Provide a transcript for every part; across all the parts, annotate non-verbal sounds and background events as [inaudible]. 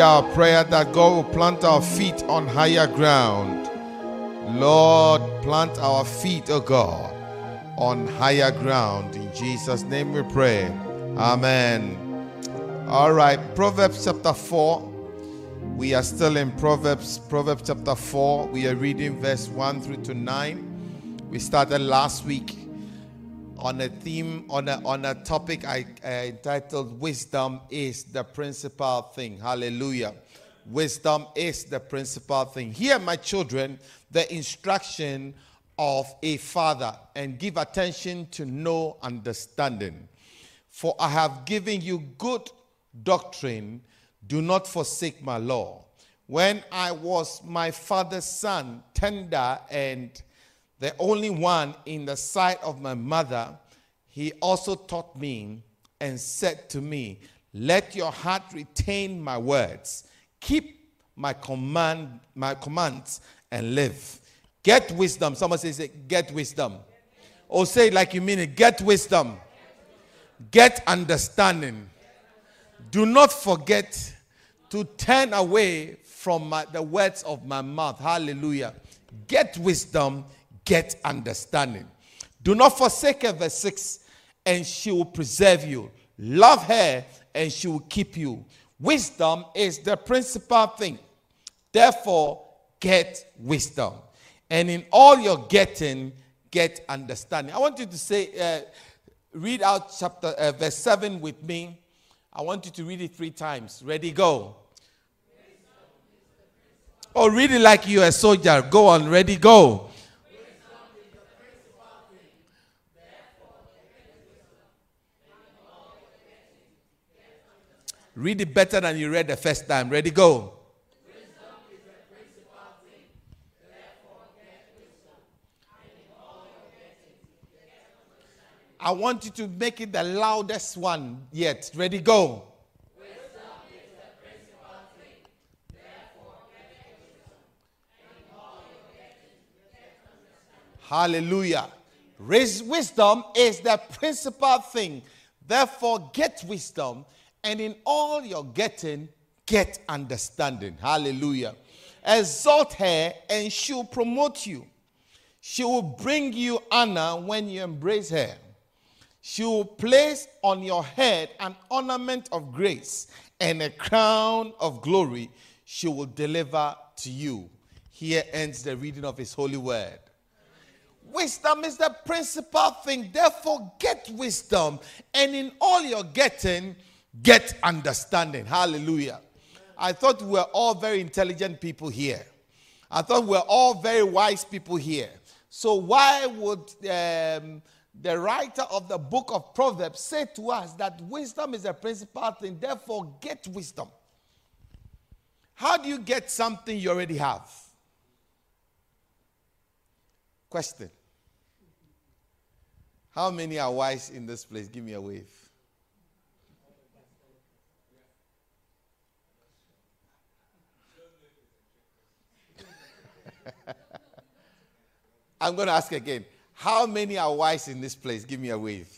Our prayer that God will plant our feet on higher ground. Lord, plant our feet, oh God, on higher ground. In Jesus' name we pray. Amen. All right, Proverbs chapter 4. We are still in Proverbs, Proverbs chapter 4. We are reading verse 1 through to 9. We started last week on a theme, on a, on a topic I entitled Wisdom is the Principal Thing. Hallelujah. Wisdom is the principal thing. Hear, my children, the instruction of a father, and give attention to know understanding. For I have given you good doctrine, do not forsake my law. When I was my father's son, tender and the only one in the sight of my mother, he also taught me and said to me, Let your heart retain my words, keep my command, my commands, and live. Get wisdom. Someone says get wisdom. Or say it like you mean it, get wisdom. Get understanding. Do not forget to turn away from my, the words of my mouth. Hallelujah. Get wisdom get understanding. Do not forsake her, verse 6, and she will preserve you. Love her, and she will keep you. Wisdom is the principal thing. Therefore, get wisdom. And in all your getting, get understanding. I want you to say, uh, read out chapter uh, verse 7 with me. I want you to read it three times. Ready, go. Oh, read it like you're a soldier. Go on, ready, go. Read it better than you read the first time. Ready, go. I want you to make it the loudest one yet. Ready, go. Hallelujah. Wisdom is the principal thing. Therefore, get wisdom and in all your getting, get understanding. Hallelujah. Exalt her, and she will promote you. She will bring you honor when you embrace her. She will place on your head an ornament of grace and a crown of glory she will deliver to you. Here ends the reading of his holy word. Wisdom is the principal thing. Therefore, get wisdom, and in all your getting, get understanding. Hallelujah. I thought we were all very intelligent people here. I thought we were all very wise people here. So, why would um, the writer of the book of Proverbs say to us that wisdom is a principal thing? Therefore, get wisdom. How do you get something you already have? Question. How many are wise in this place? Give me a wave. I'm going to ask again. How many are wise in this place? Give me a wave.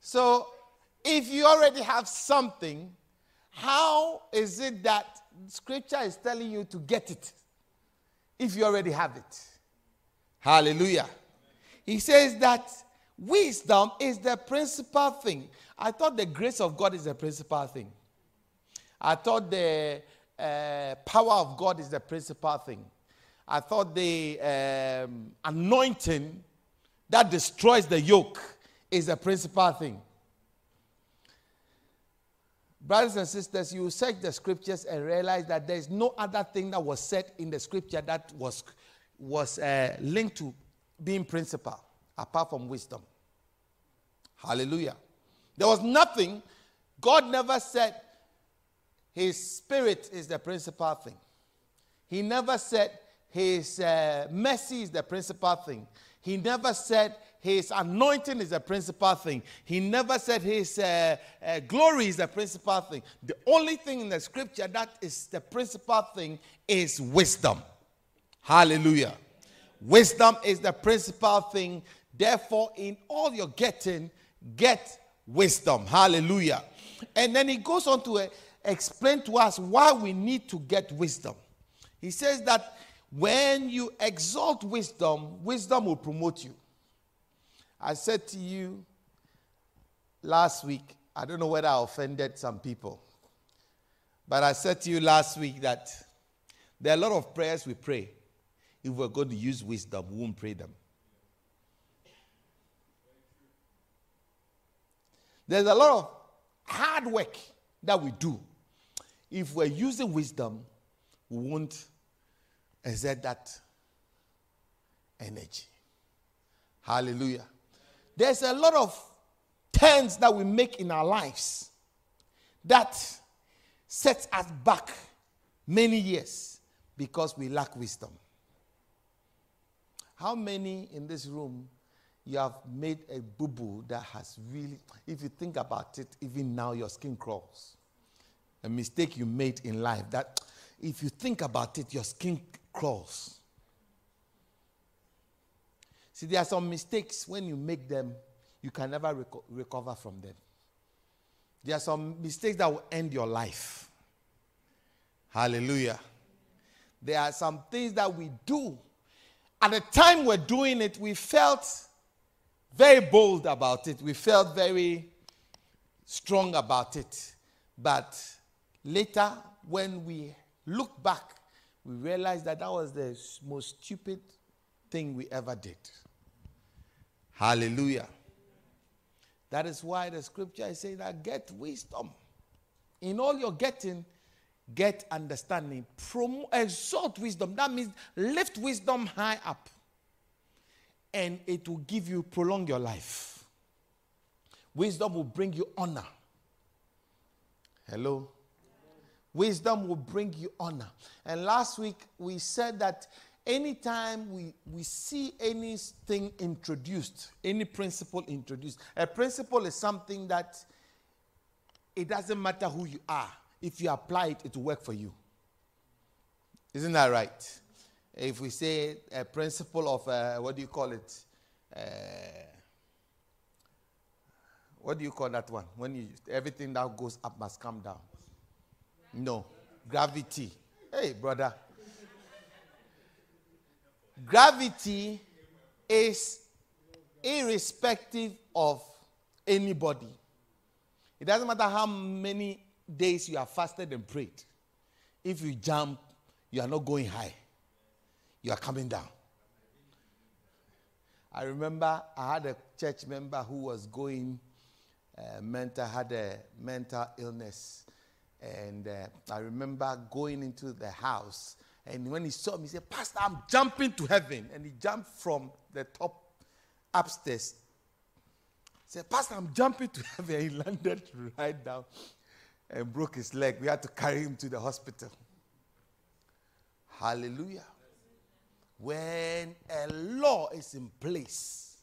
So, if you already have something, how is it that scripture is telling you to get it if you already have it? Hallelujah. He says that wisdom is the principal thing. I thought the grace of God is the principal thing. I thought the uh, power of God is the principal thing. I thought the um, anointing that destroys the yoke is the principal thing. Brothers and sisters, you search the scriptures and realize that there is no other thing that was said in the scripture that was, was uh, linked to being principal apart from wisdom. Hallelujah. There was nothing, God never said, his spirit is the principal thing. He never said his uh, mercy is the principal thing. He never said his anointing is the principal thing. He never said his uh, uh, glory is the principal thing. The only thing in the scripture that is the principal thing is wisdom. Hallelujah. Wisdom is the principal thing. Therefore, in all you're getting, get wisdom. Hallelujah. And then he goes on to uh, explain to us why we need to get wisdom. He says that when you exalt wisdom, wisdom will promote you. I said to you last week, I don't know whether I offended some people, but I said to you last week that there are a lot of prayers we pray. If we're going to use wisdom, we won't pray them. There's a lot of hard work that we do. If we're using wisdom, we won't exert that energy. Hallelujah. There's a lot of turns that we make in our lives that sets us back many years because we lack wisdom. How many in this room you have made a boo boo that has really, if you think about it, even now your skin crawls? A mistake you made in life that if you think about it, your skin crawls. See, there are some mistakes when you make them, you can never reco- recover from them. There are some mistakes that will end your life. Hallelujah. There are some things that we do. At the time we're doing it, we felt very bold about it. We felt very strong about it. But later, when we look back, we realize that that was the most stupid thing we ever did. Hallelujah. That is why the scripture is saying that get wisdom. In all you're getting, get understanding. Exalt wisdom. That means lift wisdom high up. And it will give you, prolong your life. Wisdom will bring you honor. Hello? Wisdom will bring you honor. And last week we said that anytime we, we see anything introduced, any principle introduced, a principle is something that it doesn't matter who you are. If you apply it, it will work for you. Isn't that right? If we say a principle of, uh, what do you call it? Uh, what do you call that one? When you, everything that goes up must come down. No. Gravity. Hey, brother. Gravity is irrespective of anybody. It doesn't matter how many days you have fasted and prayed. If you jump, you are not going high, you are coming down. I remember I had a church member who was going uh, mental, had a mental illness. And uh, I remember going into the house, and when he saw me, he said, Pastor, I'm jumping to heaven. And he jumped from the top upstairs. He said, Pastor, I'm jumping to heaven. [laughs] He landed right down and broke his leg. We had to carry him to the hospital. Hallelujah. When a law is in place,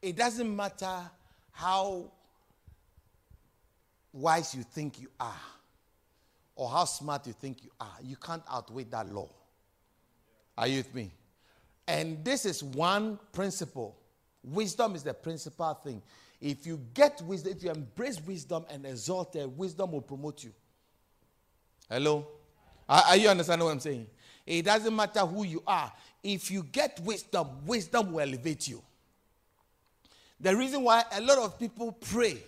it doesn't matter how wise you think you are or how smart you think you are, you can't outweigh that law. Are you with me? And this is one principle. Wisdom is the principal thing. If you get wisdom, if you embrace wisdom and exalt it, wisdom will promote you. Hello? Are, are you understanding what I'm saying? It doesn't matter who you are. If you get wisdom, wisdom will elevate you. The reason why a lot of people pray,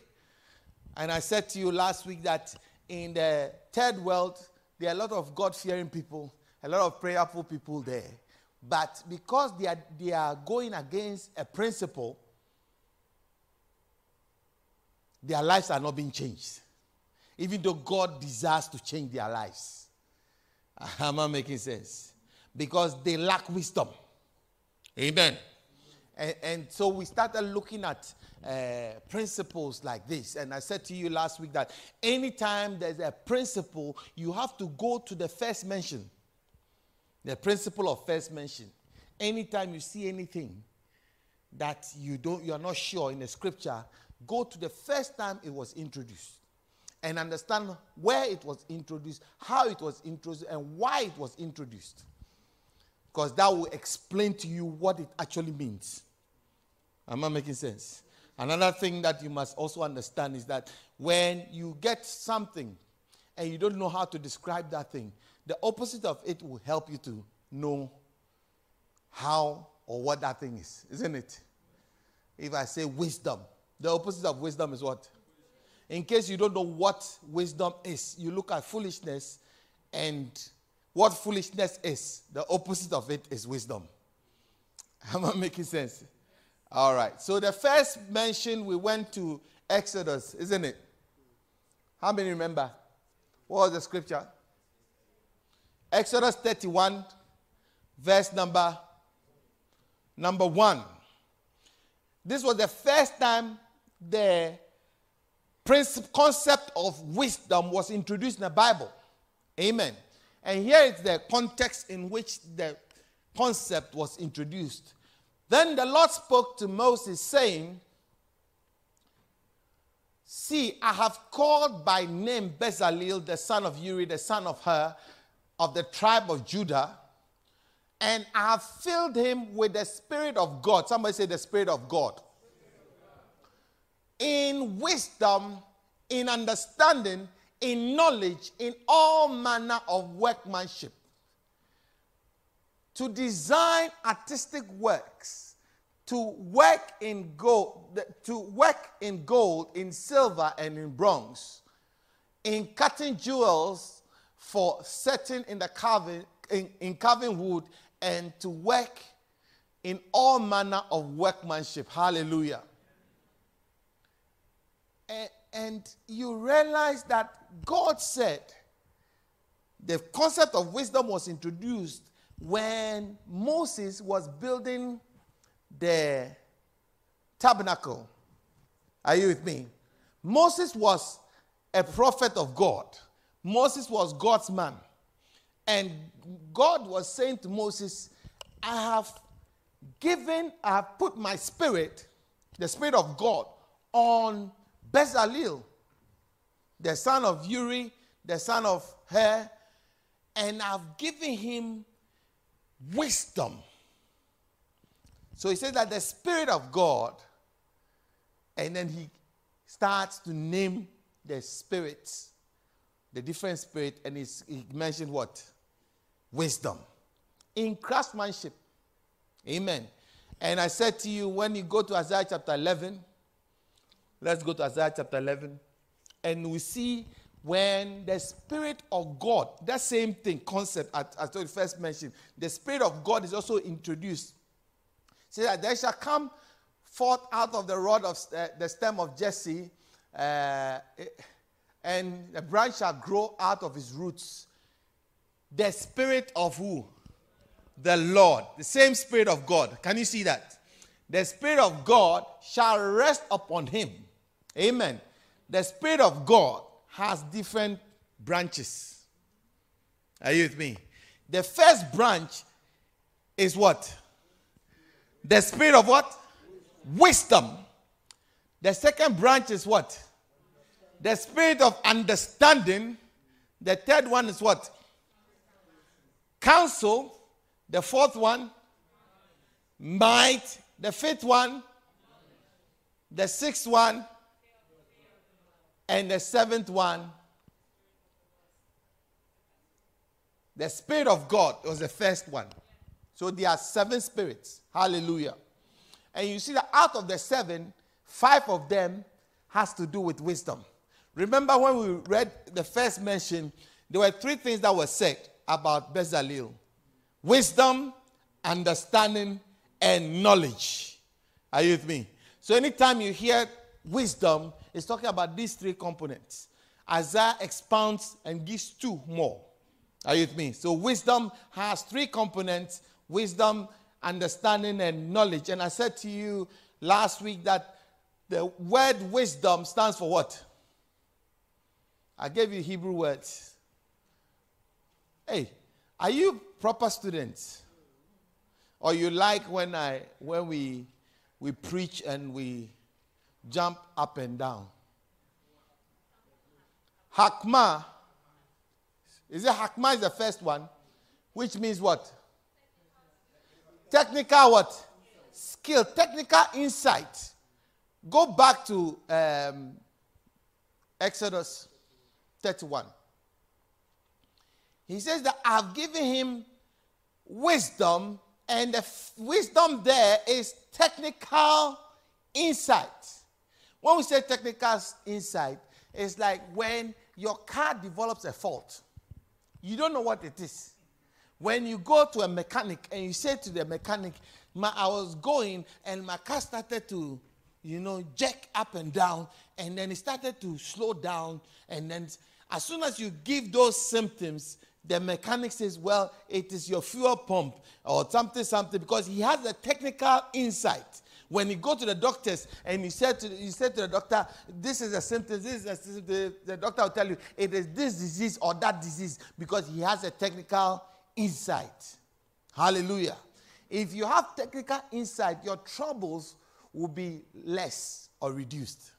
and I said to you last week that in the third world, there are a lot of God fearing people, a lot of prayerful people there. But because they are, they are going against a principle, their lives are not being changed. Even though God desires to change their lives. [laughs] Am I making sense? Because they lack wisdom. Amen. And, and so we started looking at uh, principles like this. And I said to you last week that anytime there's a principle, you have to go to the first mention. The principle of first mention. Anytime you see anything that you don't you're not sure in the scripture, go to the first time it was introduced and understand where it was introduced, how it was introduced, and why it was introduced. Because that will explain to you what it actually means. Am I making sense? Another thing that you must also understand is that when you get something and you don't know how to describe that thing, the opposite of it will help you to know how or what that thing is, isn't it? If I say wisdom, the opposite of wisdom is what? In case you don't know what wisdom is, you look at foolishness, and what foolishness is, the opposite of it is wisdom. [laughs] Am I making sense? All right. So the first mention we went to Exodus, isn't it? How many remember? What was the scripture? Exodus 31, verse number number 1. This was the first time the principle concept of wisdom was introduced in the Bible. Amen. And here is the context in which the concept was introduced. Then the Lord spoke to Moses, saying, See, I have called by name Bezalel, the son of Uri, the son of Hur, of the tribe of Judah, and I have filled him with the Spirit of God. Somebody say, The Spirit of God. In wisdom, in understanding, in knowledge, in all manner of workmanship to design artistic works, to work in gold, to work in gold, in silver, and in bronze, in cutting jewels for setting in the carving, in, in carving wood, and to work in all manner of workmanship. Hallelujah. And, and you realize that God said the concept of wisdom was introduced when Moses was building the tabernacle. Are you with me? Moses was a prophet of God. Moses was God's man. And God was saying to Moses, I have given, I have put my spirit, the spirit of God, on Bezalel, the son of Uri, the son of Hur, and I've given him wisdom. So he says that the Spirit of God, and then he starts to name the spirits, the different spirit, and he mentioned what? Wisdom. In craftsmanship. Amen. And I said to you, when you go to Isaiah chapter 11, let's go to Isaiah chapter 11, and we see when the Spirit of God, that same thing, concept, as I first mentioned, the Spirit of God is also introduced. Say that there shall come forth out of the rod of uh, the stem of Jesse, uh, and a branch shall grow out of his roots. The Spirit of who? The Lord. The same Spirit of God. Can you see that? The Spirit of God shall rest upon him. Amen. The Spirit of God has different branches. Are you with me? The first branch is what? The spirit of what? Wisdom. The second branch is what? The spirit of understanding. The third one is what? Counsel. The fourth one, might. The fifth one, the sixth one, and the seventh one, the Spirit of God was the first one. So there are seven spirits. Hallelujah. And you see that out of the seven, five of them has to do with wisdom. Remember when we read the first mention, there were three things that were said about Bezalel wisdom, understanding, and knowledge. Are you with me? So anytime you hear wisdom, is talking about these three components. Isaiah expounds and gives two more. Are you with me? So wisdom has three components wisdom, understanding, and knowledge. And I said to you last week that the word wisdom stands for what? I gave you Hebrew words. Hey, are you proper students? Or you like when I when we we preach and we jump up and down. Hakma, is it Hakma is the first one, which means what? Technical what? skill, technical insight. Go back to um, Exodus 31. He says that I've given him wisdom, and the f- wisdom there is technical insight. When we say technical insight, it's like when your car develops a fault, you don't know what it is. When you go to a mechanic and you say to the mechanic, I was going and my car started to, you know, jack up and down, and then it started to slow down. And then, as soon as you give those symptoms, the mechanic says, Well, it is your fuel pump or something, something, because he has a technical insight. When you go to the doctors and you said to, you said to the doctor, This is a symptom, this is a, the, the doctor will tell you it is this disease or that disease because he has a technical insight. Hallelujah. If you have technical insight, your troubles will be less or reduced.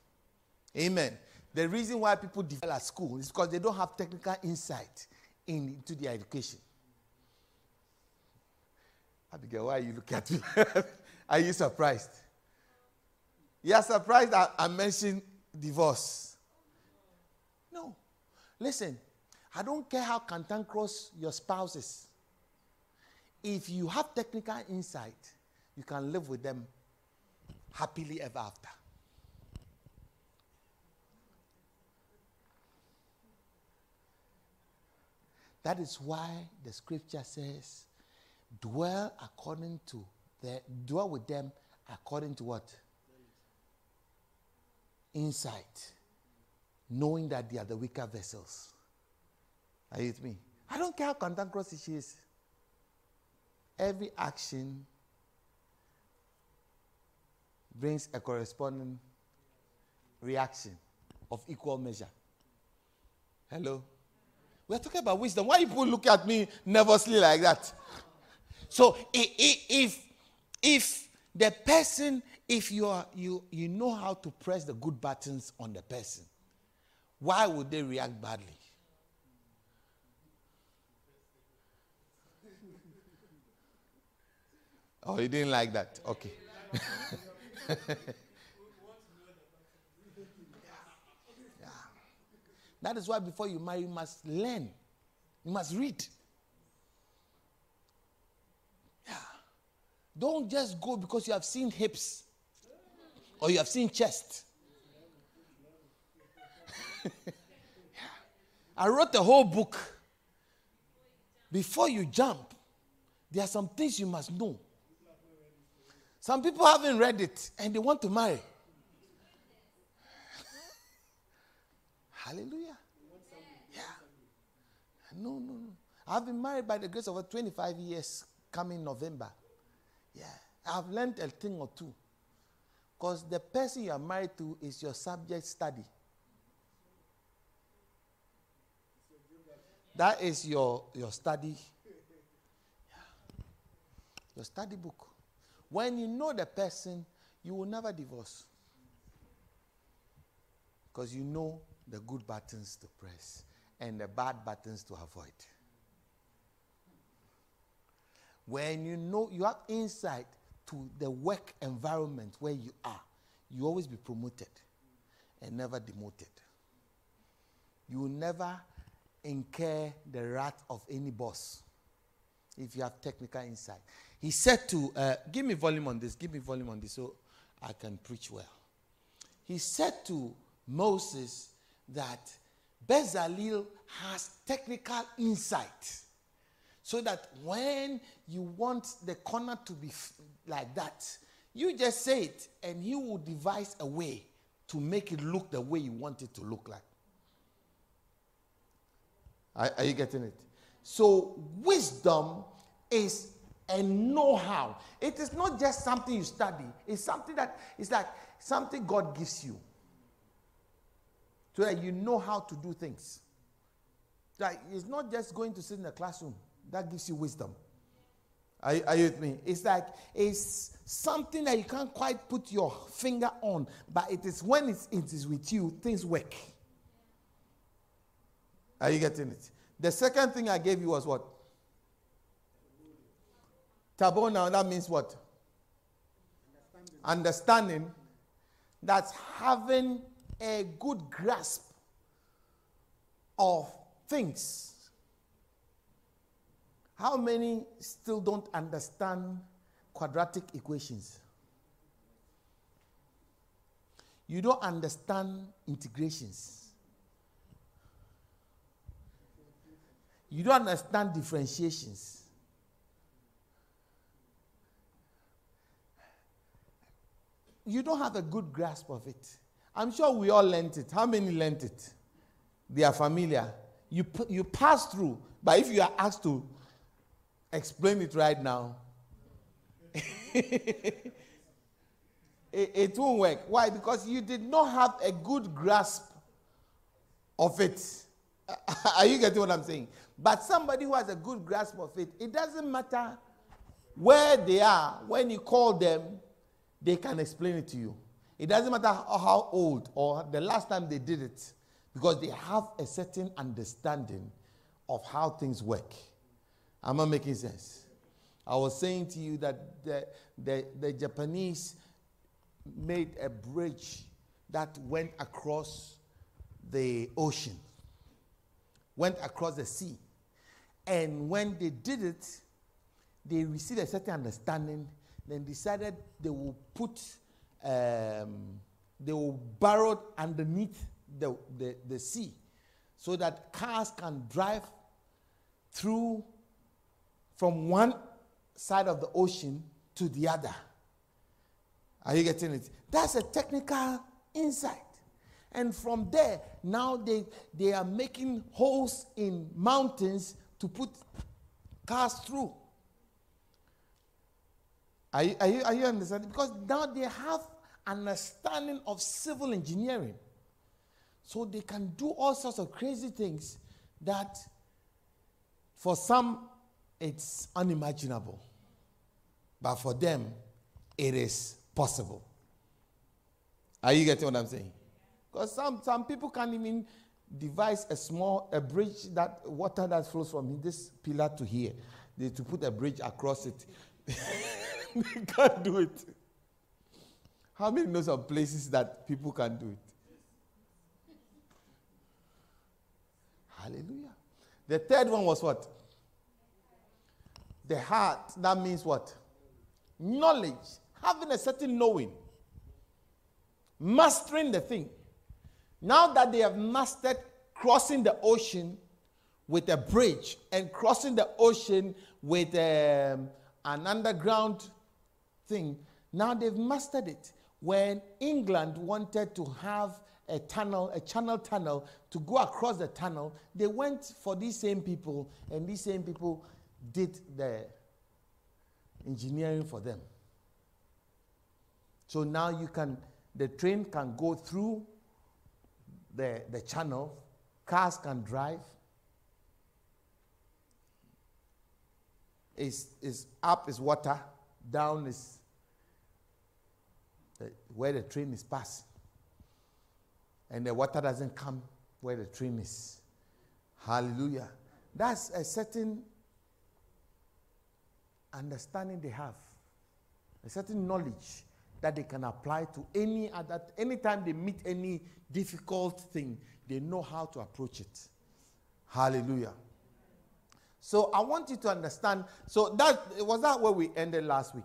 Amen. The reason why people develop at school is because they don't have technical insight into their education. Abigail, why are you look at me? [laughs] Are you surprised? You are surprised that I mentioned divorce. No. Listen, I don't care how cantankerous your spouse is. If you have technical insight, you can live with them happily ever after. That is why the scripture says, dwell according to the dwell with them according to what? Insight. Knowing that they are the weaker vessels. Are you with me? I don't care how cantankerous she is. Every action brings a corresponding reaction of equal measure. Hello? We're talking about wisdom. Why people look at me nervously like that? So if if the person, if you are you you know how to press the good buttons on the person, why would they react badly? [laughs] Oh, you didn't like that? Okay. [laughs] That is why before you marry, you must learn. You must read. Don't just go because you have seen hips or you have seen chest. [laughs] I wrote a whole book. Before you jump, there are some things you must know. Some people haven't read it and they want to marry. [laughs] Hallelujah. Yeah. No, no, no. I've been married by the grace of God 25 years coming November. Yeah. I've learned a thing or two. Because the person you are married to is your subject study. That is your, your study. Yeah. Your study book. When you know the person, you will never divorce. Because you know the good buttons to press and the bad buttons to avoid. When you know you have insight to the work environment where you are, you always be promoted and never demoted. You will never incur the wrath of any boss if you have technical insight. He said to, uh, give me volume on this, give me volume on this so I can preach well. He said to Moses, that Bezalel has technical insight. So that when you want the corner to be f- like that, you just say it and he will devise a way to make it look the way you want it to look like. Are, are you getting it? So, wisdom is a know how. It is not just something you study, it's something that it's like something God gives you so that you know how to do things. Like it's not just going to sit in the classroom that gives you wisdom. Are, are, you with me? It's like it's something that you can't quite put your finger on, but it is when it's, it is with you, things work. Are you getting it? The second thing I gave you was what? Tabo now, that means what? understanding, that's having a good grasp of things. How many still don't understand quadratic equations? You don't understand integrations. You don't understand differentiations. You don't have a good grasp of it. I'm sure we all learned it. How many learned it? They are familiar. You, you pass through, but if you are asked to explain it right now, [laughs] it, it won't work. Why? Because you did not have a good grasp of it. [laughs] Are you getting what I'm saying? But somebody who has a good grasp of it, it doesn't matter where they are, when you call them, they can explain it to you. It doesn't matter how old or the last time they did it, because they have a certain understanding of how things work. Am I making sense? I was saying to you that the, the, the Japanese made a bridge that went across the ocean, went across the sea. And when they did it, they received a certain understanding, then decided they will put, um, they will burrow underneath the, the, the sea so that cars can drive through from one side of the ocean to the other. Are you getting it? That's a technical insight. And from there, now they, they are making holes in mountains to put cars through. Are you, are you, are you understanding? Because now they have understanding of civil engineering. So they can do all sorts of crazy things that for some it's unimaginable. But for them, it is possible. Are you getting what I'm saying? Because some, some people can't even devise a small a bridge that water that flows from this pillar to here. They to put a bridge across it. [laughs] they can't do it. How many knows of places that people can do it? Hallelujah. The third one was what? The heart. That means what? Knowledge. Having a certain knowing. Mastering the thing. Now that they have mastered crossing the ocean with a bridge and crossing the ocean with um, an underground thing, now they've mastered it. When England wanted to have a tunnel, a channel tunnel, to go across the tunnel, they went for these same people, and these same people did the engineering for them. So now you can, the train can go through the, the channel, cars can drive. Is is up is water, down is the, where the train is passing and the water doesn't come where the train is. Hallelujah. That's a certain understanding they have, a certain knowledge that they can apply to any other. Anytime they meet any difficult thing, they know how to approach it. Hallelujah. So I want you to understand. So that was that where we ended last week.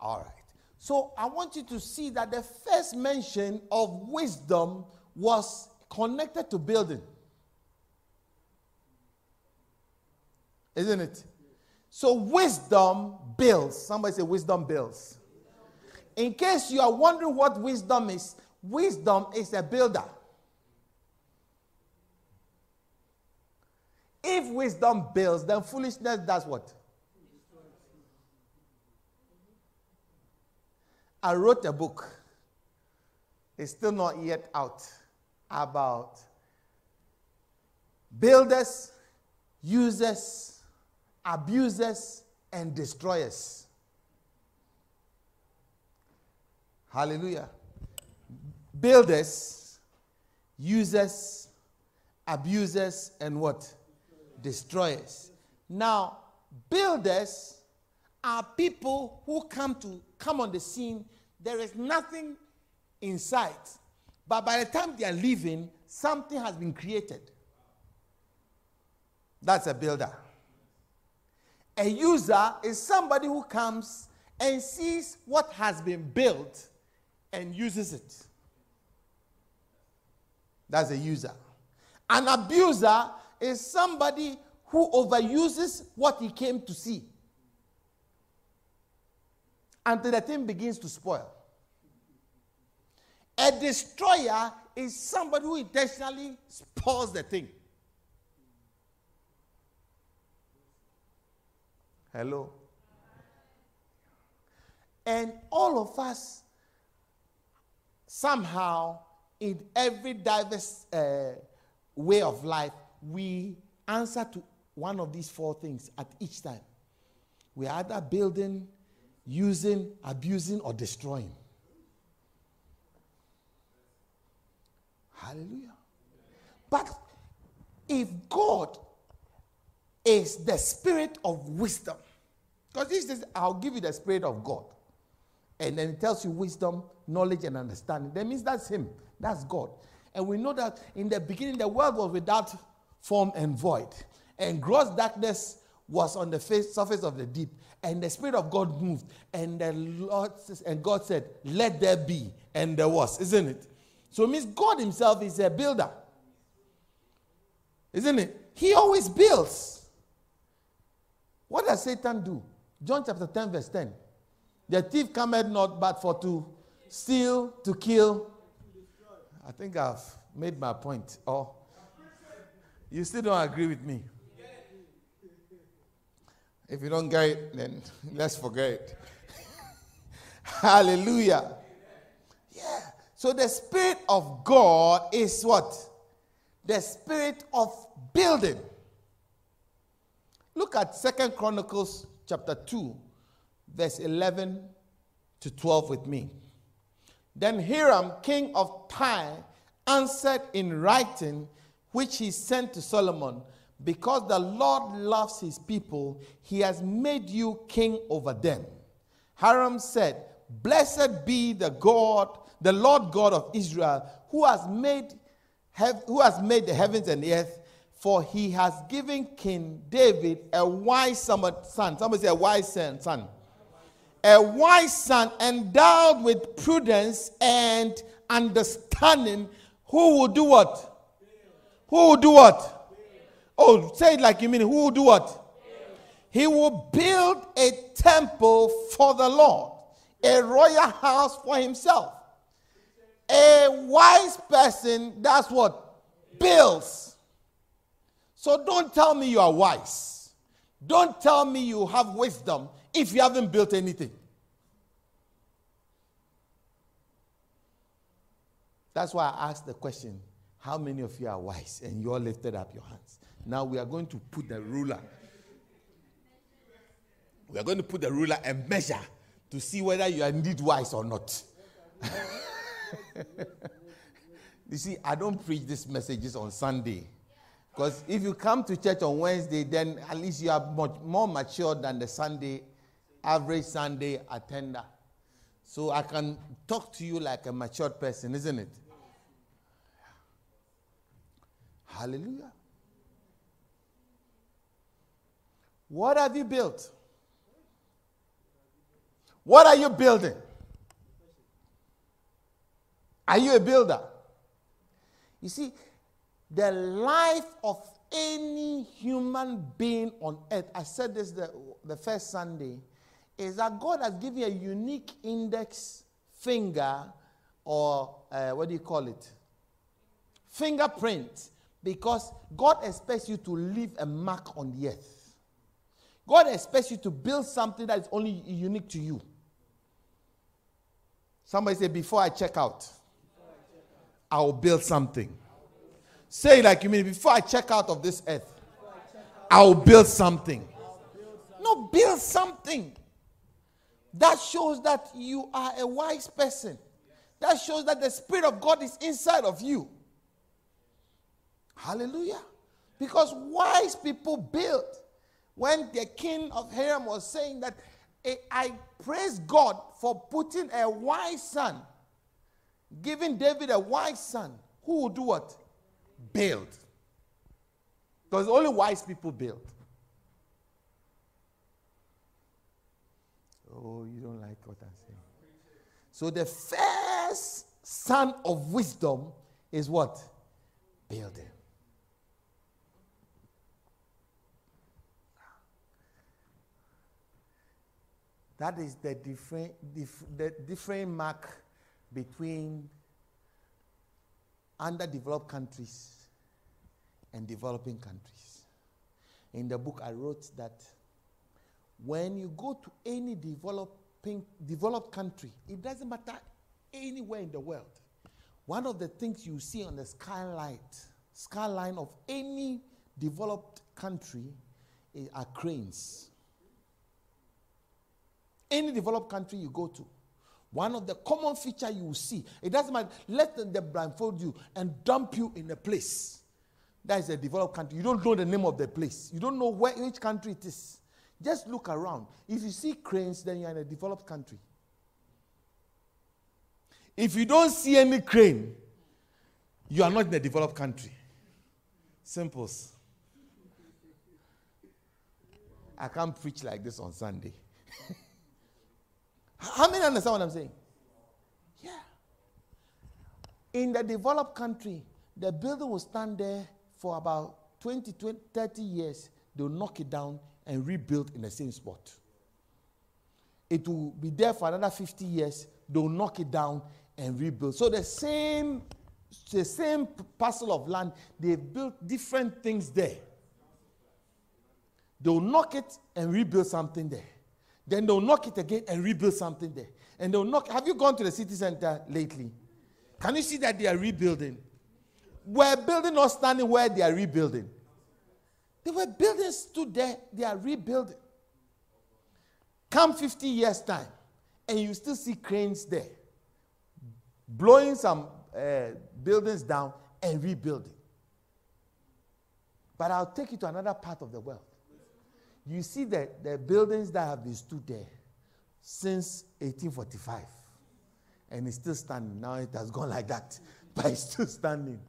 All right. So I want you to see that the first mention of wisdom was connected to building. Isn't it? So wisdom builds. Somebody say wisdom builds. In case you are wondering what wisdom is, wisdom is a builder. If wisdom builds, then foolishness does what? I wrote a book. It's still not yet out about builders, users, abusers, and destroyers. Hallelujah. Builders, users, abusers, and what? Destroyers. Now, builders are people who come to come on the scene there is nothing in sight. But by the time they are leaving, something has been created. That's a builder. A user is somebody who comes and sees what has been built and uses it. That's a user. An abuser is somebody who overuses what he came to see until the thing begins to spoil. A destroyer is somebody who intentionally spoils the thing. Hello? And all of us, somehow, in every diverse uh, way of life, we answer to one of these four things at each time. We are either building, using, abusing, or destroying. Hallelujah. But if God is the spirit of wisdom, because this says, I'll give you the spirit of God. And then it tells you wisdom, knowledge, and understanding. That means that's Him. That's God. And we know that in the beginning, the world was without form and void. And gross darkness was on the face, surface of the deep. And the Spirit of God moved. And the Lord and God said, Let there be. And there was, isn't it? So it means God Himself is a builder. Isn't it? He always builds. What does Satan do? John chapter 10, verse 10. The thief cometh not but for to steal, to kill. I think I've made my point. Oh, you still don't agree with me. If you don't get it, then [laughs] let's forget it. [laughs] Hallelujah. Yeah. So the Spirit of God is what? The Spirit of building. Look at Second Chronicles chapter 2, verse 11 to 12 with me. Then Hiram, king of Tyre, answered in writing, which he sent to Solomon, because the Lord loves his people, he has made you king over them. Hiram said, Blessed be the God the Lord God of Israel, who has made, who has made the heavens and the earth, for he has given King David a wise son. Somebody say a wise son. son. A wise son endowed with prudence and understanding, who will do what? Who will do what? Oh, say it like you mean. Who will do what? He will build a temple for the Lord, a royal house for himself. A wise person, that's what? Builds. So don't tell me you are wise. Don't tell me you have wisdom if you haven't built anything. That's why I asked the question how many of you are wise? And you all lifted up your hands. Now we are going to put the ruler. We are going to put the ruler and measure to see whether you are indeed wise or not. [laughs] you see, I don't preach these messages on Sunday. Because if you come to church on Wednesday, then at least you are much more mature than the Sunday, average Sunday attender. So I can talk to you like a matured person, isn't it? Hallelujah. What have you built? What are you building? Are you a builder? You see, the life of any human being on earth, I said this the, the first Sunday, is that God has given a unique index finger or uh, what do you call it? Fingerprint. Because God expects you to leave a mark on the earth. God expects you to build something that is only unique to you. Somebody say, Before I check out. I will build something. Say like you mean before I check out of this earth, I will build something. No, build something. That shows that you are a wise person. That shows that the Spirit of God is inside of you. Hallelujah. Because wise people build. When the king of Hiram was saying that eh, I praise God for putting a wise son, giving David a wise son who will do what? Build. Because only wise people build. Oh, you don't like what I'm saying. So the first son of wisdom is what? Building. That is the different, dif- the different mark between underdeveloped countries and developing countries. In the book, I wrote that when you go to any developing developed country, it doesn't matter anywhere in the world. One of the things you see on the skylight, skyline of any developed country eh, are cranes. Any developed country you go to, one of the common feature you will see, it doesn't matter, let them blindfold you and dump you in a place. That is a developed country. You don't know the name of the place. You don't know where which country it is. Just look around. If you see cranes, then you're in a developed country. If you don't see any crane, you are not in a developed country. Simples. I can't preach like this on Sunday. [laughs] How many understand what I'm saying? Yeah. In the developed country, the building will stand there for about 20, 20 30 years. They'll knock it down and rebuild in the same spot. It will be there for another 50 years. They'll knock it down and rebuild. So the same, the same parcel of land, they built different things there. They'll knock it and rebuild something there. Then they'll knock it again and rebuild something there. And they'll knock. Have you gone to the city center lately? Can you see that they are rebuilding? We're building not standing where they are rebuilding. They were building stood there, they are rebuilding. Come 50 years' time, and you still see cranes there, blowing some uh, buildings down and rebuilding. But I'll take you to another part of the world you see the, the buildings that have been stood there since 1845 and it's still standing. Now it has gone like that, [laughs] but it's still standing.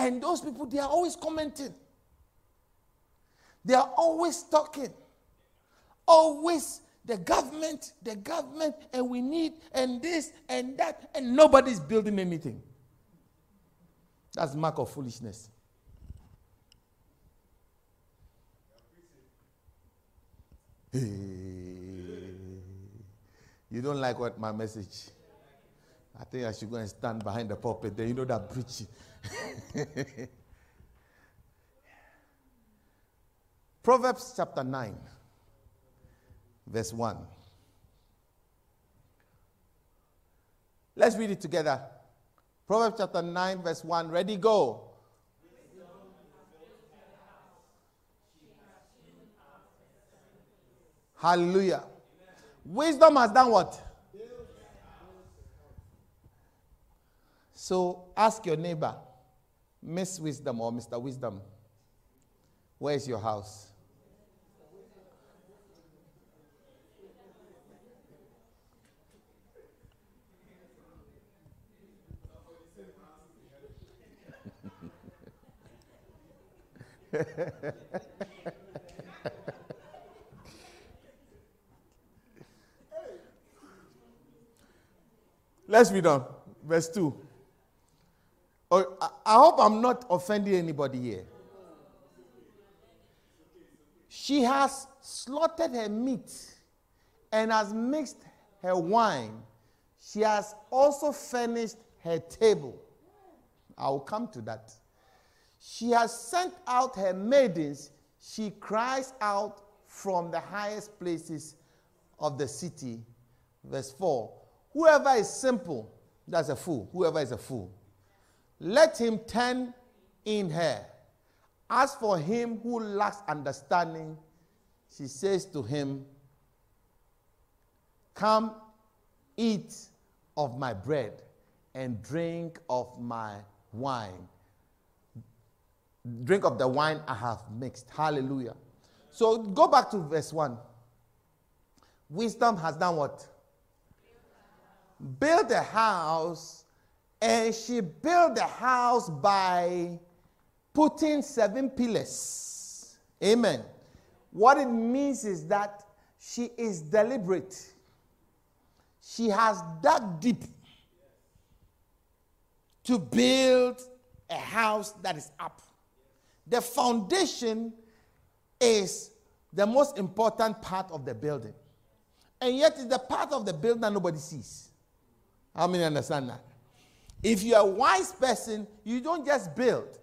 And those people, they are always commenting. They are always talking. Always the government, the government, and we need, and this, and that, and nobody's building anything. That's mark of foolishness. you don't like what my message? I think I should go and stand behind the pulpit. Then you know that preaching. [laughs] Proverbs chapter 9, verse 1. Let's read it together. Proverbs chapter 9, verse 1. Ready, go. Hallelujah. Wisdom has done what? So ask your neighbor, Miss Wisdom or Mr. Wisdom, where is your house? Let's read on. Verse 2. Oh, I hope I'm not offending anybody here. She has slaughtered her meat and has mixed her wine. She has also furnished her table. I will come to that. She has sent out her maidens. She cries out from the highest places of the city. Verse 4 Whoever is simple, that's a fool. Whoever is a fool, let him turn in her. As for him who lacks understanding, she says to him, Come, eat of my bread and drink of my wine. drink of the wine I have mixed. Hallelujah. So go back to verse 1. Wisdom has done what? Built a house, and she built the house by putting seven pillars. Amen. What it means is that she is deliberate. She has dug deep to build a house that is up. The foundation is the most important part of the building. And yet, it's the part of the building that nobody sees. How many understand that? If you're a wise person, you don't just build.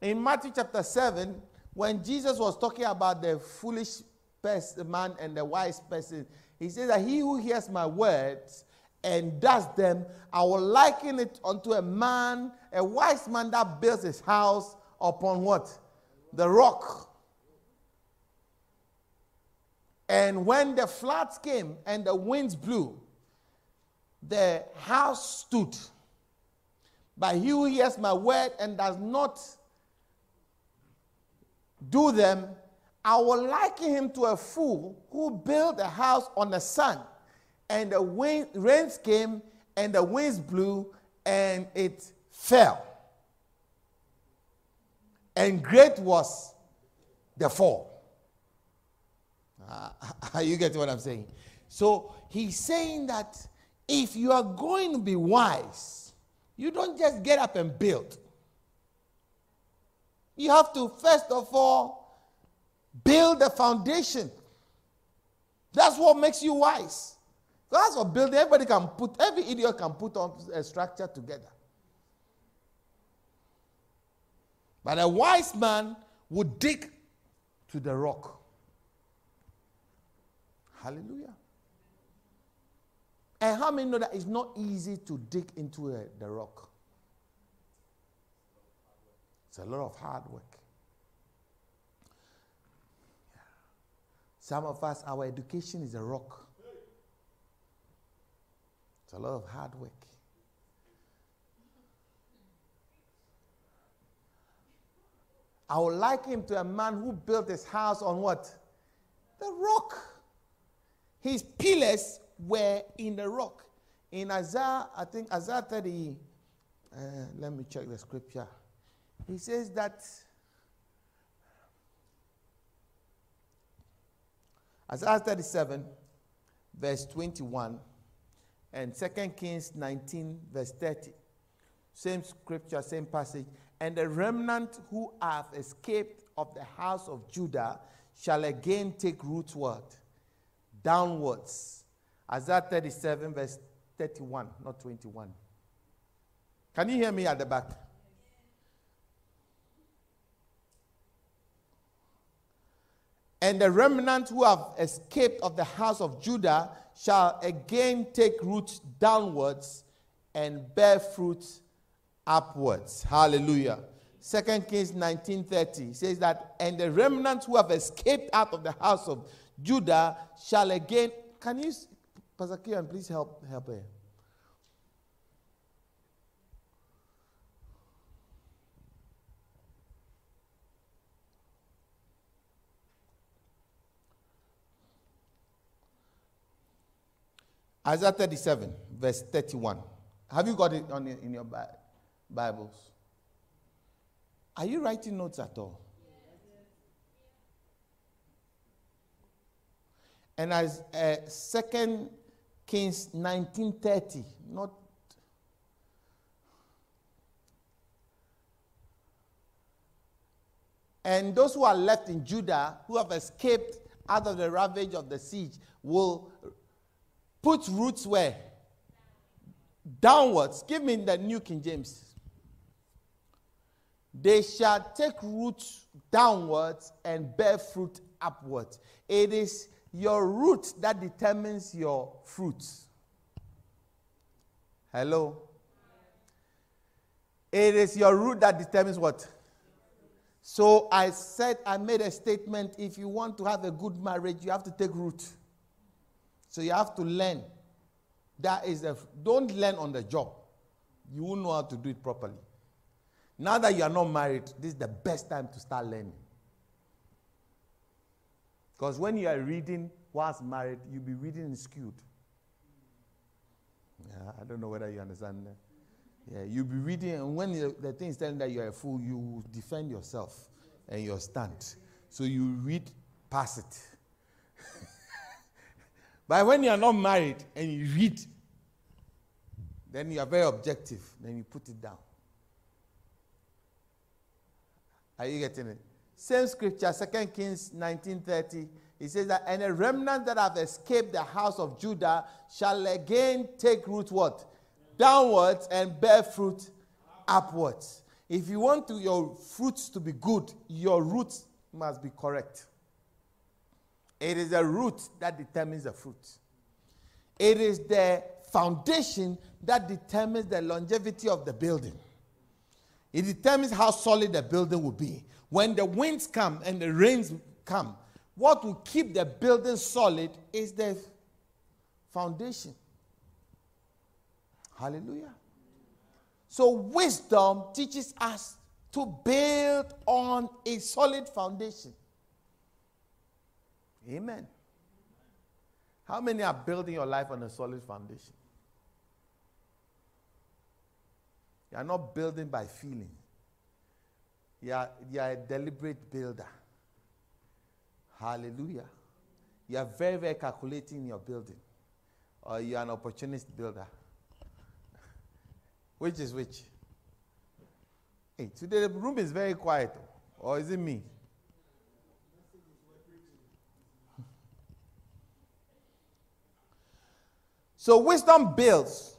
In Matthew chapter 7, when Jesus was talking about the foolish man and the wise person, he says that he who hears my words and does them, I will liken it unto a man, a wise man that builds his house upon what? The rock. And when the floods came and the winds blew, the house stood. But he who hears my word and does not do them, I will liken him to a fool who built a house on the sand. And the wind, rains came, and the winds blew, and it fell. And great was the fall. Uh, [laughs] you get what I'm saying? So he's saying that if you are going to be wise, you don't just get up and build. You have to, first of all, build the foundation. That's what makes you wise. That's what building, everybody can put, every idiot can put on a structure together. But a wise man would dig to the rock. Hallelujah. And how many know that it's not easy to dig into a, the rock? It's a lot of hard work. Some of us, our education is a rock. It's a lot of hard work. I would like him to a man who built his house on what? The rock. His pillars were in the rock. In Isaiah, I think Isaiah 30, uh, let me check the scripture. He says that Isaiah 37, verse 21, and 2 Kings 19, verse 30. Same scripture, same passage. And the remnant who have escaped of the house of Judah shall again take root word downwards. Isaiah 37, verse 31, not 21. Can you hear me at the back? And the remnant who have escaped of the house of Judah shall again take root downwards and bear fruit upwards. Hallelujah. Second Kings 19:30 says that, and the remnant who have escaped out of the house of Judah shall again. Can you, Pastor Kieran, please help help her. Isaiah 37, verse 31. Have you got it on in your Bibles? Are you writing notes at all? And as uh, Second Kings 1930, not And those who are left in Judah, who have escaped out of the ravage of the siege, will Put roots where? Downwards. Give me the New King James. They shall take roots downwards and bear fruit upwards. It is your root that determines your fruits. Hello? It is your root that determines what? So I said, I made a statement if you want to have a good marriage, you have to take root. So you have to learn. That is the don't learn on the job. You won't know how to do it properly. Now that you are not married, this is the best time to start learning. Because when you are reading whilst married, you'll be reading skewed. Yeah, I don't know whether you understand that. Yeah, you'll be reading, and when the, thing is telling that you're a fool, you defend yourself and your stand. So you read past it. [laughs] but when you are not married and you read, then you are very objective. Then you put it down. Are you getting it? Same scripture, 2 Kings 19:30. He says that, and a remnant that have escaped the house of Judah shall again take root what? Downwards and bear fruit upwards. If you want to, your fruits to be good, your roots must be correct. It is the root that determines the fruit. It is the foundation that determines the longevity of the building. It determines how solid the building will be. When the winds come and the rains come, what will keep the building solid is the foundation. Hallelujah. So, wisdom teaches us to build on a solid foundation. Amen. How many are building your life on a solid foundation? You are not building by feeling. You are, you are a deliberate builder. Hallelujah. You are very, very calculating in your building. Or you are an opportunist builder. [laughs] which is which? Hey, today the room is very quiet. Or is it me? [laughs] So wisdom builds.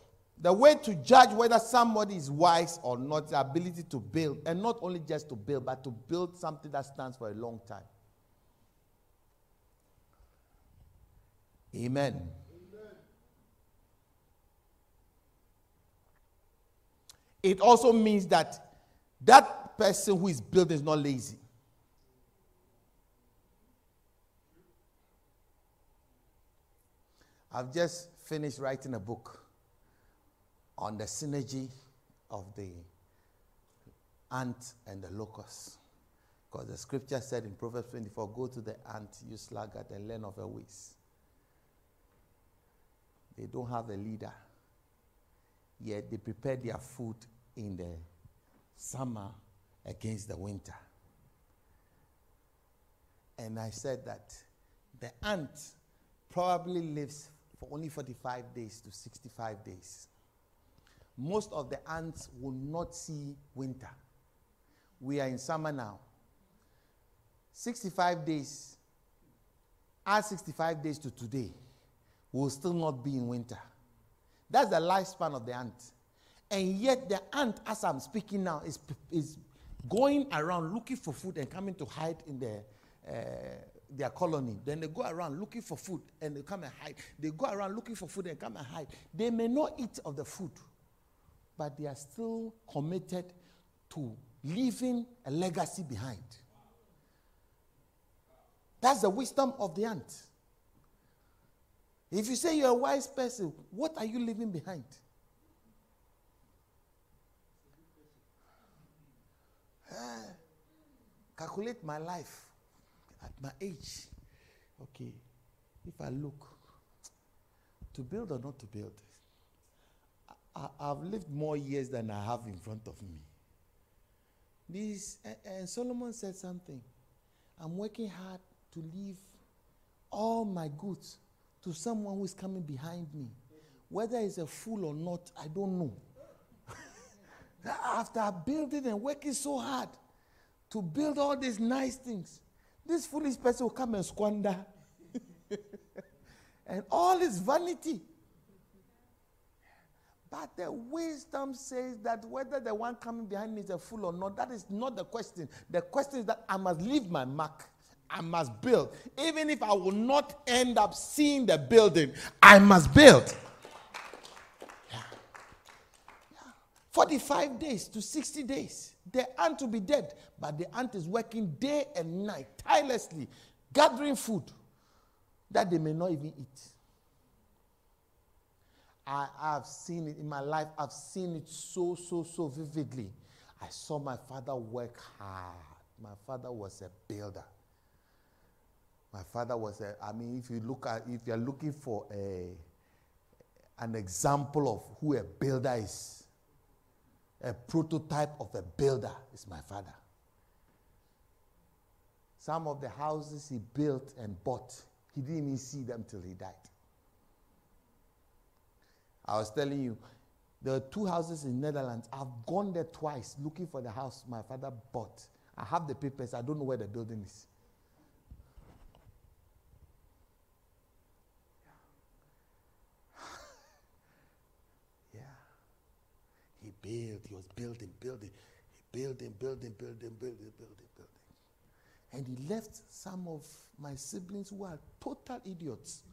The way to judge whether somebody is wise or not, the ability to build, and not only just to build, but to build something that stands for a long time. Amen. Amen. It also means that that person who is building is not lazy. I've just finished writing a book on the synergy of the ant and the locust. Because the scripture said in Proverbs 24 go to the ant, you sluggard, and learn of her ways. They don't have a leader. Yet they prepare their food in the summer against the winter. And I said that the ant probably lives for only 45 days to 65 days. Most of the ants will not see winter. We are in summer now. 65 days, add 65 days to today will still not be in winter. That's the lifespan of the ant. And yet, the ant, as I'm speaking now, is, is going around looking for food and coming to hide in the, uh, their colony. Then they go around looking for food and they come and hide. They go around looking for food and come and hide. They may not eat of the food, but they are still committed to leaving a legacy behind. That's the wisdom of the ant. If you say you're a wise person, what are you leaving behind? Uh, calculate my life at my age. Okay, if I look to build or not to build, I, have lived more years than I have in front of me. This, and Solomon said something. I'm working hard to leave all my goods to someone who is coming behind me. Whether he's a fool or not, I don't know. [laughs] After building and working so hard to build all these nice things, this foolish person will come and squander. [laughs] and all is vanity. But the wisdom says that whether the one coming behind me is a fool or not, that is not the question. The question is that I must leave my mark. I must build. Even if I will not end up seeing the building, I must build. Yeah. Yeah. 45 days to 60 days. The ant will be dead, but the ant is working day and night, tirelessly, gathering food that they may not even eat. I have seen it in my life, I've seen it so, so, so vividly. I saw my father work hard. My father was a builder. My father was a, I mean, if you look at, if you're looking for a, an example of who a builder is, a prototype of a builder is my father. Some of the houses he built and bought, he didn't even see them till he died. I was telling you, there are two houses in Netherlands. I've gone there twice looking for the house my father bought. I have the papers. I don't know where the building is. [laughs] yeah. He built. He was building, building. He building, building, building, building, building, building. And he left some of my siblings who are total idiots.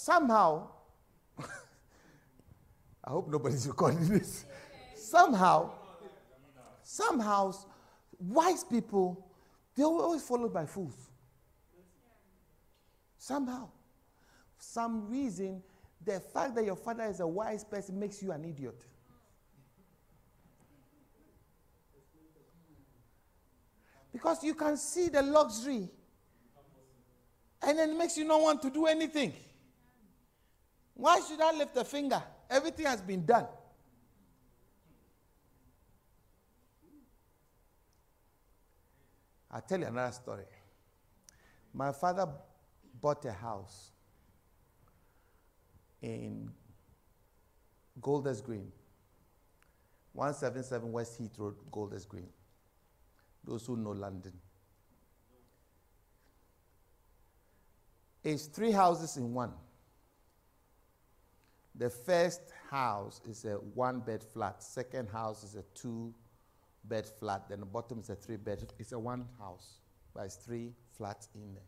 Somehow, [laughs] I hope nobody's recording this. Somehow, somehow, wise people, they're always followed by fools. Somehow, For some reason, the fact that your father is a wise person makes you an idiot. Because you can see the luxury and then it makes you not want to do anything. Why should I lift a finger? Everything has been done. I'll tell you another story. My father bought a house in Golders Green, 177 West Heath Road, Golders Green. Those who know London. It's three houses in one. The first house is a one bed flat, second house is a two bed flat, then the bottom is a three bed. It's a one house, but it's three flats in there.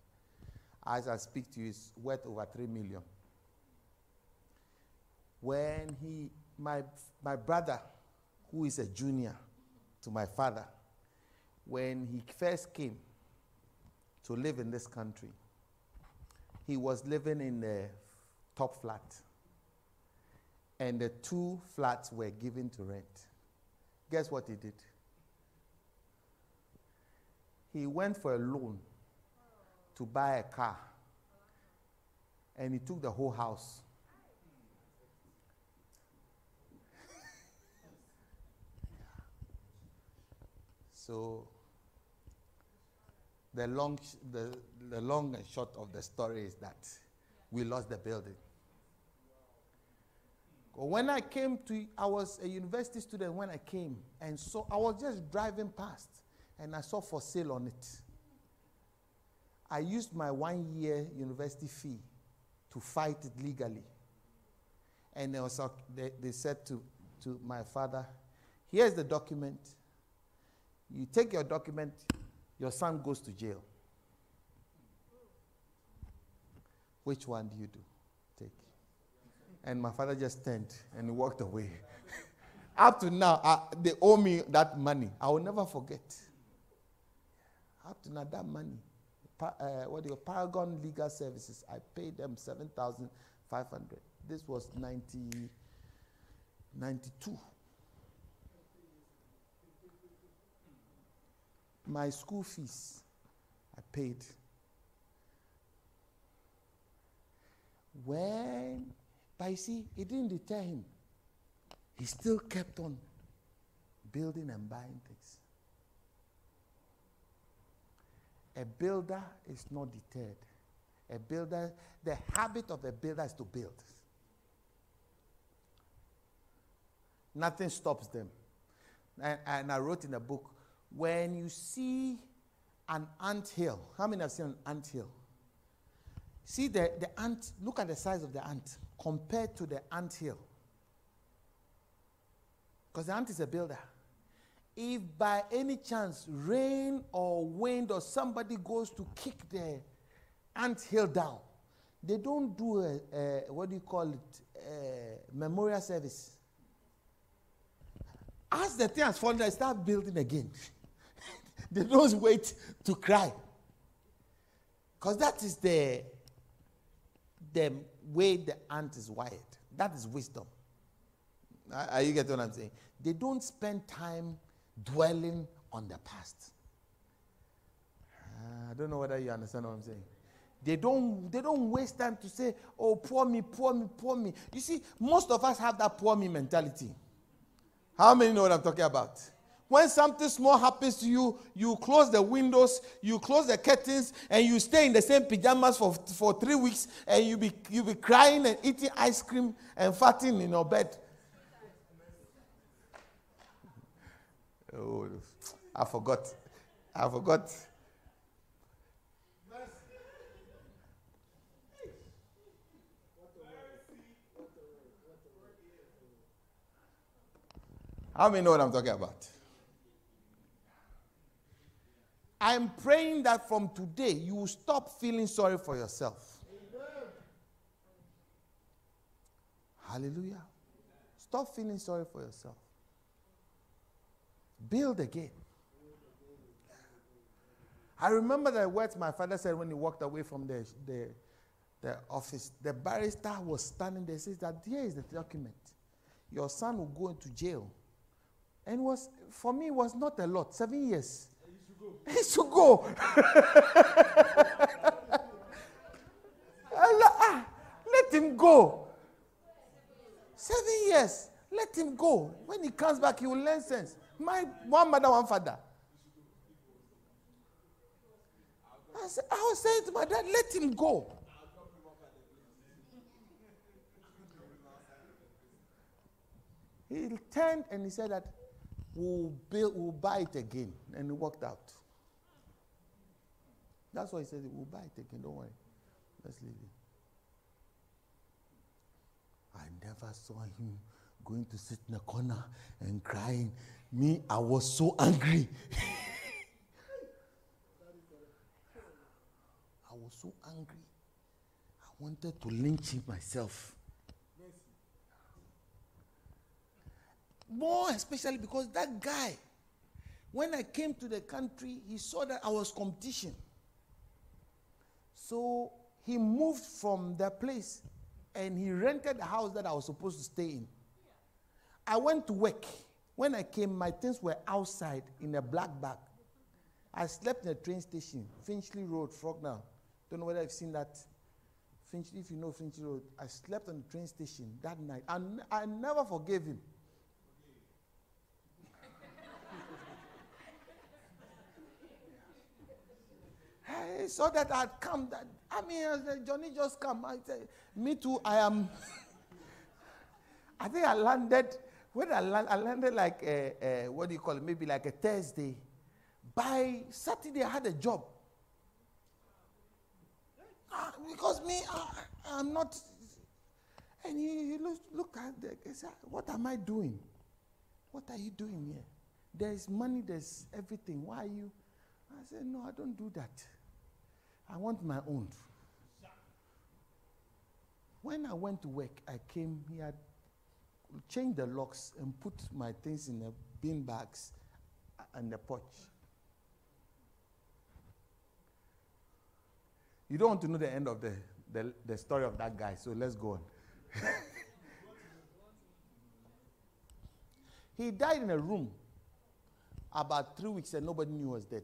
As I speak to you, it's worth over three million. When he, my, my brother, who is a junior to my father, when he first came to live in this country, he was living in the top flat. And the two flats were given to rent. Guess what he did? He went for a loan to buy a car. And he took the whole house. [laughs] so the long, the, the long and short of the story is that we lost the building. When I came to, I was a university student when I came, and so I was just driving past, and I saw for sale on it. I used my one year university fee to fight it legally. And they, they said to, to my father, Here's the document. You take your document, your son goes to jail. Which one do you do? And my father just turned and walked away. [laughs] Up to now, uh, they owe me that money. I will never forget. Up to now, that money. Pa- uh, what do you Paragon Legal Services. I paid them seven thousand five hundred. This was 90, 92. my school fees, I paid. When, but you see, it didn't deter him. He still kept on building and buying things. A builder is not deterred. A builder, the habit of a builder is to build. Nothing stops them. And, and I wrote in a book, when you see an ant hill, how many have seen an ant hill? See the, the ant, look at the size of the ant compared to the ant hill. Because the ant is a builder. If by any chance rain or wind or somebody goes to kick the ant hill down, they don't do a, a what do you call it, a memorial service. As the thing has fallen, they start building again. [laughs] they don't wait to cry. Because that is the the way the ant is wired. That is wisdom. Are you getting what I'm saying? They don't spend time dwelling on the past. Uh, I don't know whether you understand what I'm saying. They don't, they don't waste time to say, oh, poor me, poor me, poor me. You see, most of us have that poor me mentality. How many know what I'm talking about? When something small happens to you, you close the windows, you close the curtains, and you stay in the same pajamas for, for three weeks, and you be, you be crying and eating ice cream and farting in your bed. Oh, I forgot. I forgot. How many know what I'm talking about? I'm praying that from today you will stop feeling sorry for yourself. Amen. Hallelujah. Stop feeling sorry for yourself. Build again. I remember the words my father said when he walked away from the, the, the office. The barrister was standing there, says that here is the document. Your son will go into jail and was for me it was not a lot. Seven years. He should go. [laughs] ah, let him go. Seven years. Let him go. When he comes back, he will learn sense. My one mother, one father. I, said, I was saying to my dad, let him go. He turned and he said that we'll, build, we'll buy it again. And he walked out. That's why he said, we'll buy it again. Don't worry. Let's leave it. I never saw him going to sit in a corner and crying. Me, I was so angry. [laughs] I was so angry. I wanted to lynch him myself. More especially because that guy, when I came to the country, he saw that I was competition. So he moved from that place and he rented the house that I was supposed to stay in. I went to work. When I came, my things were outside in a black bag. I slept in a train station, Finchley Road, Frognal. Don't know whether I've seen that. Finchley, if you know Finchley Road, I slept on the train station that night. And I never forgave him. I saw that I had come. That I mean, Johnny just come. I said, me too. I am. [laughs] I think I landed. When I, land, I landed like a, a, what do you call it? Maybe like a Thursday. By Saturday, I had a job. Uh, because me, uh, I'm not. And he, he looked, looked at the. He said, "What am I doing? What are you doing here? There's money. There's everything. Why are you?" I said, "No, I don't do that." I want my own. When I went to work, I came, he had changed the locks and put my things in the bin bags uh, and the porch. You don't want to know the end of the, the, the story of that guy, so let's go on. [laughs] he died in a room about three weeks and nobody knew he was dead.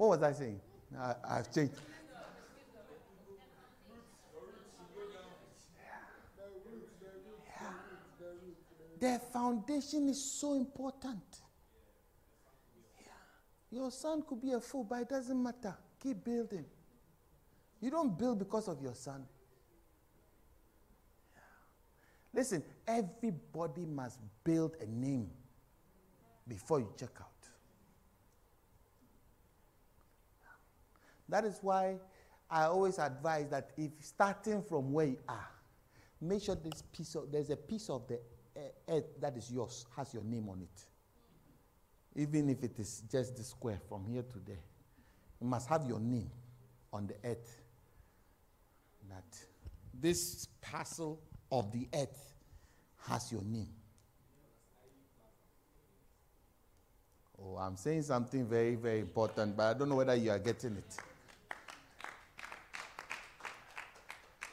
What was I saying? I, I've changed. The foundation is so important. Yeah. Your son could be a fool, but it doesn't matter. Keep building. You don't build because of your son. Yeah. Listen, everybody must build a name before you check out. That is why I always advise that if starting from where you are, make sure this piece of, there's a piece of the earth that is yours, has your name on it. Even if it is just the square from here to there. You must have your name on the earth. That this parcel of the earth has your name. Oh, I'm I'm saying something very, very important, but I don't know whether you are getting it.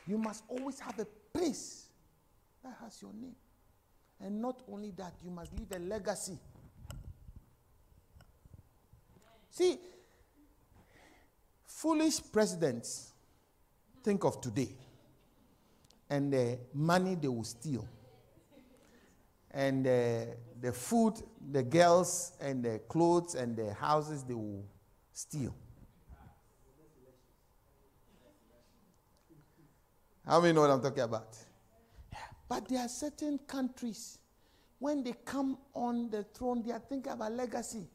You must always have a place that has your name. And not only that, you must leave a legacy. See, foolish presidents think of today and the money they will steal and uh, the food, the girls, and the clothes and the houses they will steal. How many know what I'm talking about? But there are certain countries, when they come on the throne, they are thinking about legacy.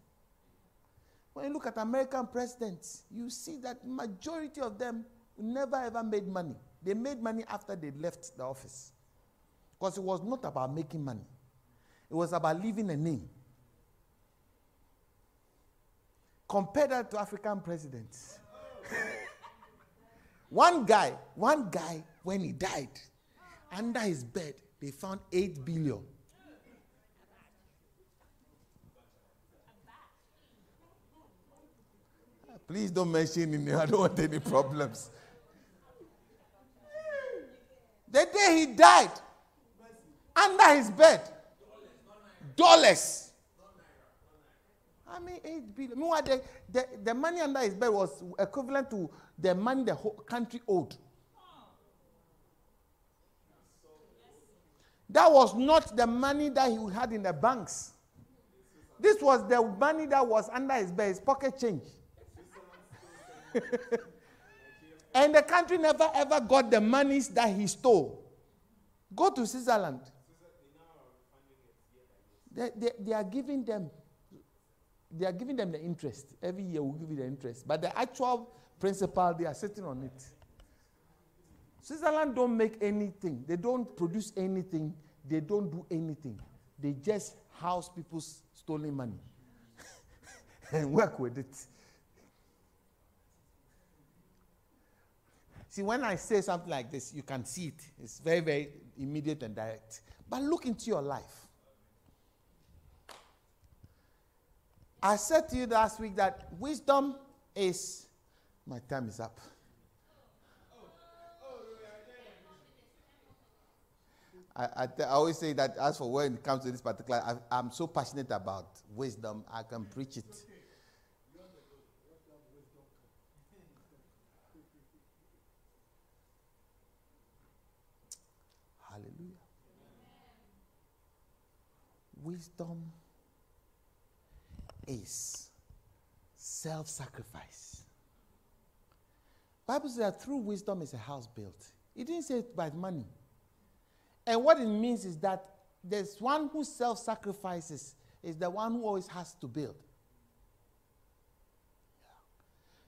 When you look at American presidents, you see that majority of them never ever made money. They made money after they left the office. Because it was not about making money. It was about leaving a name. Compare that to African presidents. [laughs] one guy, one guy, when he died, under his bed, they found 8 billion. Please don't mention it. I don't want any problems. The day he died, under his bed, dollars. I mean, 8 billion. Meanwhile, the, the, the money under his bed was equivalent to the money the whole country owed. That was not the money that he had in the banks. This was the money that was under his bed, his pocket change. [laughs] and the country never ever got the monies that he stole. Go to Switzerland. They, they, they, are giving them they are giving them the interest. Every year we'll give you the interest. But the actual principal, they are sitting on it. Switzerland don't make anything. They don't produce anything. They don't do anything. They just house people's stolen money [laughs] and work with it. See, when I say something like this, you can see it. It's very, very immediate and direct. But look into your life. I said to you last week that wisdom is. My time is up. I, I, I, always say that as for when it comes to this particular, I, am so passionate about wisdom, I can preach it. Hallelujah. Wisdom is self-sacrifice. Bible says that through wisdom is a house built. It didn't say it by money. And what it means is that there's one who self-sacrifices is the one who always has to build.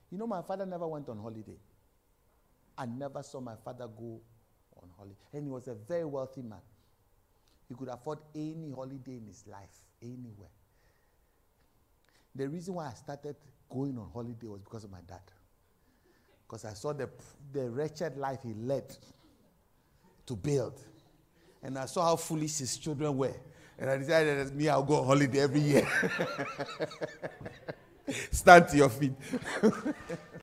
You know, my father never went on holiday. I never saw my father go on holiday. And he was a very wealthy man. He could afford any holiday in his life, anywhere. The reason why I started going on holiday was because of my dad. Because I saw the, the wretched life he led to build. And I saw how foolish his children were. And I decided that me, I'll go on holiday every year. [laughs] Stand to your feet. [laughs]